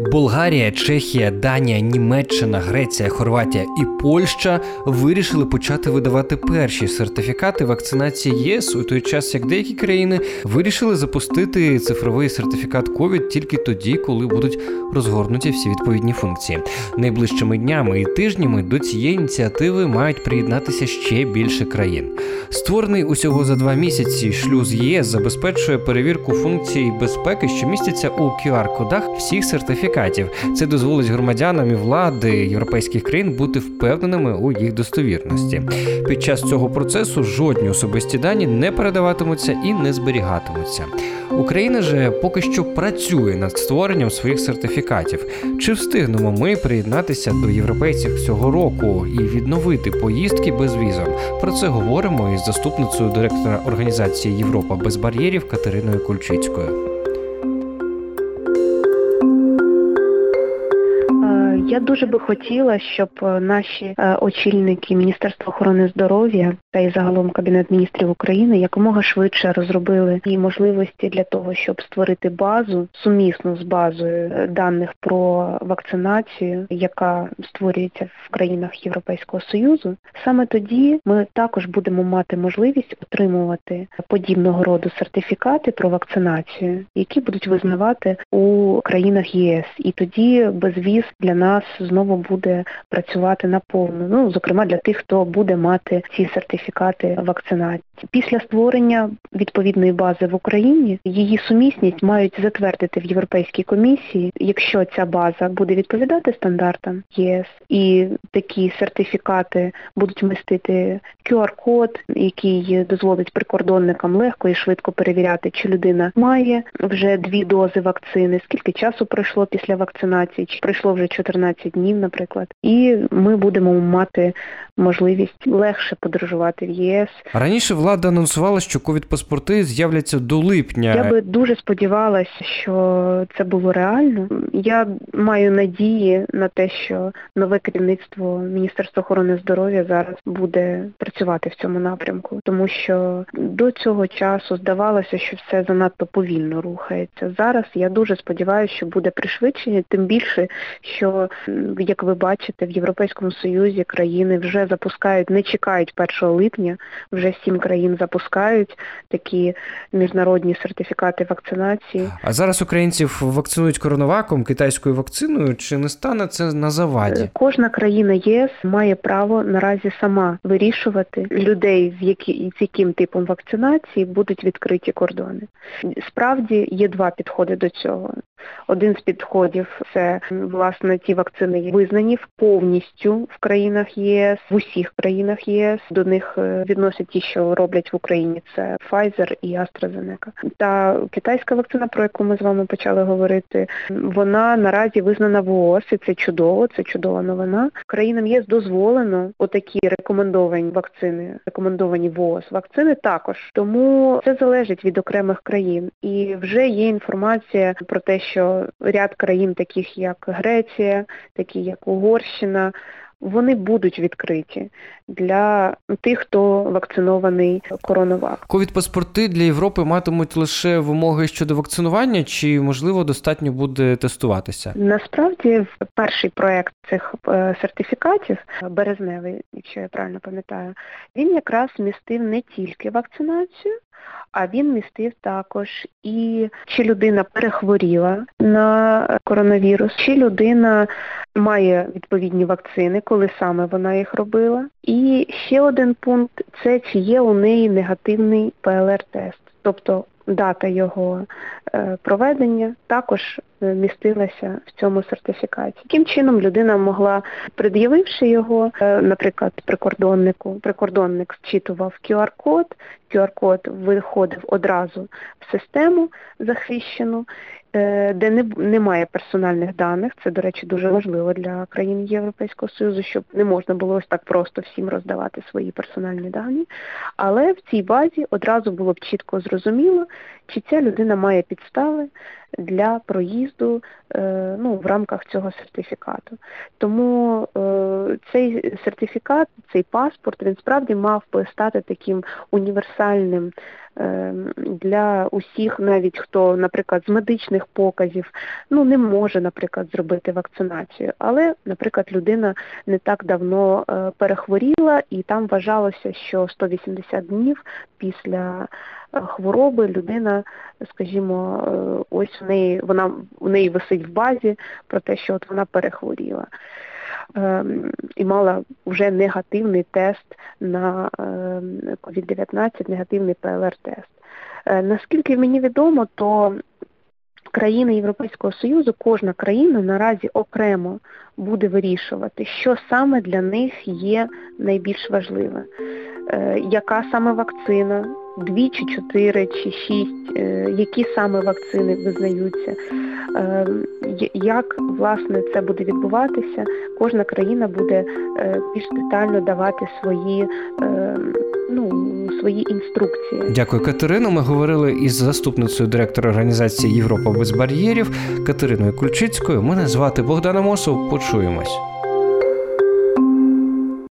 Болгарія, Чехія, Данія, Німеччина, Греція, Хорватія і Польща вирішили почати видавати перші сертифікати вакцинації ЄС у той час, як деякі країни вирішили запустити цифровий сертифікат ковід тільки тоді, коли будуть розгорнуті всі відповідні функції. Найближчими днями і тижнями до цієї ініціативи мають приєднатися ще більше країн. Створений усього за два місяці шлюз ЄС забезпечує перевірку функцій безпеки, що містяться у QR-кодах всіх сертифікатів. Це дозволить громадянам і влади європейських країн бути впевненими у їх достовірності. Під час цього процесу жодні особисті дані не передаватимуться і не зберігатимуться. Україна же поки що працює над створенням своїх сертифікатів. Чи встигнемо ми приєднатися до європейців цього року і відновити поїздки без візом? Про це говоримо із заступницею директора організації Європа без бар'єрів Катериною Кульчицькою. Я дуже би хотіла, щоб е, наші е, очільники Міністерства охорони здоров'я та й загалом Кабінет міністрів України якомога швидше розробили і можливості для того, щоб створити базу сумісну з базою е, даних про вакцинацію, яка створюється в країнах Європейського Союзу. Саме тоді ми також будемо мати можливість отримувати подібного роду сертифікати про вакцинацію, які будуть визнавати у країнах ЄС. І тоді безвіз для нас знову буде працювати наповну. Ну, зокрема для тих, хто буде мати ці сертифікати вакцинації. Після створення відповідної бази в Україні її сумісність мають затвердити в Європейській комісії, якщо ця база буде відповідати стандартам ЄС, і такі сертифікати будуть містити QR-код, який дозволить прикордонникам легко і швидко перевіряти, чи людина має вже дві дози вакцини, скільки часу пройшло після вакцинації, чи пройшло вже 14 днів, наприклад, і ми будемо мати можливість легше подорожувати в ЄС. Раніше влада анонсувала, що ковід-паспорти з'являться до липня. Я би дуже сподівалася, що це було реально. Я маю надії на те, що нове керівництво Міністерства охорони здоров'я зараз буде працювати в цьому напрямку, тому що до цього часу здавалося, що все занадто повільно рухається. Зараз я дуже сподіваюся, що буде пришвидшення, тим більше, що як ви бачите, в Європейському Союзі країни вже запускають, не чекають 1 липня, вже сім країн запускають такі міжнародні сертифікати вакцинації. А зараз українців вакцинують коронаваком, китайською вакциною. Чи не стане це на заваді? Е, кожна країна ЄС має право наразі сама вирішувати людей, з які з яким типом вакцинації будуть відкриті кордони. Справді є два підходи до цього. Один з підходів це власне ті вакцини визнані повністю в країнах ЄС, в усіх країнах ЄС. До них е, відносять ті, що роблять в Україні. Це Pfizer і AstraZeneca. Та китайська вакцина, про яку ми з вами почали говорити, вона наразі визнана в ООС, і це чудово, це чудова новина. Країнам ЄС дозволено отакі рекомендовані вакцини, рекомендовані в ООС вакцини також. Тому це залежить від окремих країн. І вже є інформація про те, що ряд країн, таких як Греція, такі як Угорщина, вони будуть відкриті для тих, хто вакцинований коронавак. Ковід-паспорти для Європи матимуть лише вимоги щодо вакцинування, чи можливо достатньо буде тестуватися? Насправді, перший проект цих е, сертифікатів березневий, якщо я правильно пам'ятаю, він якраз містив не тільки вакцинацію а він містив також і чи людина перехворіла на коронавірус, чи людина має відповідні вакцини, коли саме вона їх робила. І ще один пункт це чи є у неї негативний ПЛР-тест. Тобто дата його е, проведення також е, містилася в цьому сертифікаті. Таким чином людина могла, пред'явивши його, е, наприклад, прикордоннику, прикордонник зчитував QR-код, QR-код виходив одразу в систему захищену, де не немає персональних даних. Це, до речі, дуже важливо для країн Європейського Союзу, щоб не можна було ось так просто всім роздавати свої персональні дані. Але в цій базі одразу було б чітко зрозуміло, чи ця людина має підстави для проїзду е, ну, в рамках цього сертифікату. Тому е, цей сертифікат, цей паспорт, він справді мав би стати таким універсальним е, для усіх, навіть хто, наприклад, з медичних показів ну, не може, наприклад, зробити вакцинацію. Але, наприклад, людина не так давно перехворіла і там вважалося, що 180 днів після хвороби людина, скажімо, е, ось в неї вона в неї висить в базі про те, що от вона перехворіла. Ем, і мала вже негативний тест на COVID-19, ем, негативний ПЛР-тест. Е, наскільки мені відомо, то країни Європейського Союзу, кожна країна наразі окремо буде вирішувати, що саме для них є найбільш важливе, е, яка саме вакцина, дві чи чотири чи шість, е, які саме вакцини визнаються, е, як власне це буде відбуватися, кожна країна буде е, більш детально давати свої ну, свої інструкції. Дякую, Катерину. Ми говорили із заступницею директора організації Європа без бар'єрів Катериною Кульчицькою. Мене звати Богдана Мосов. Почуємось.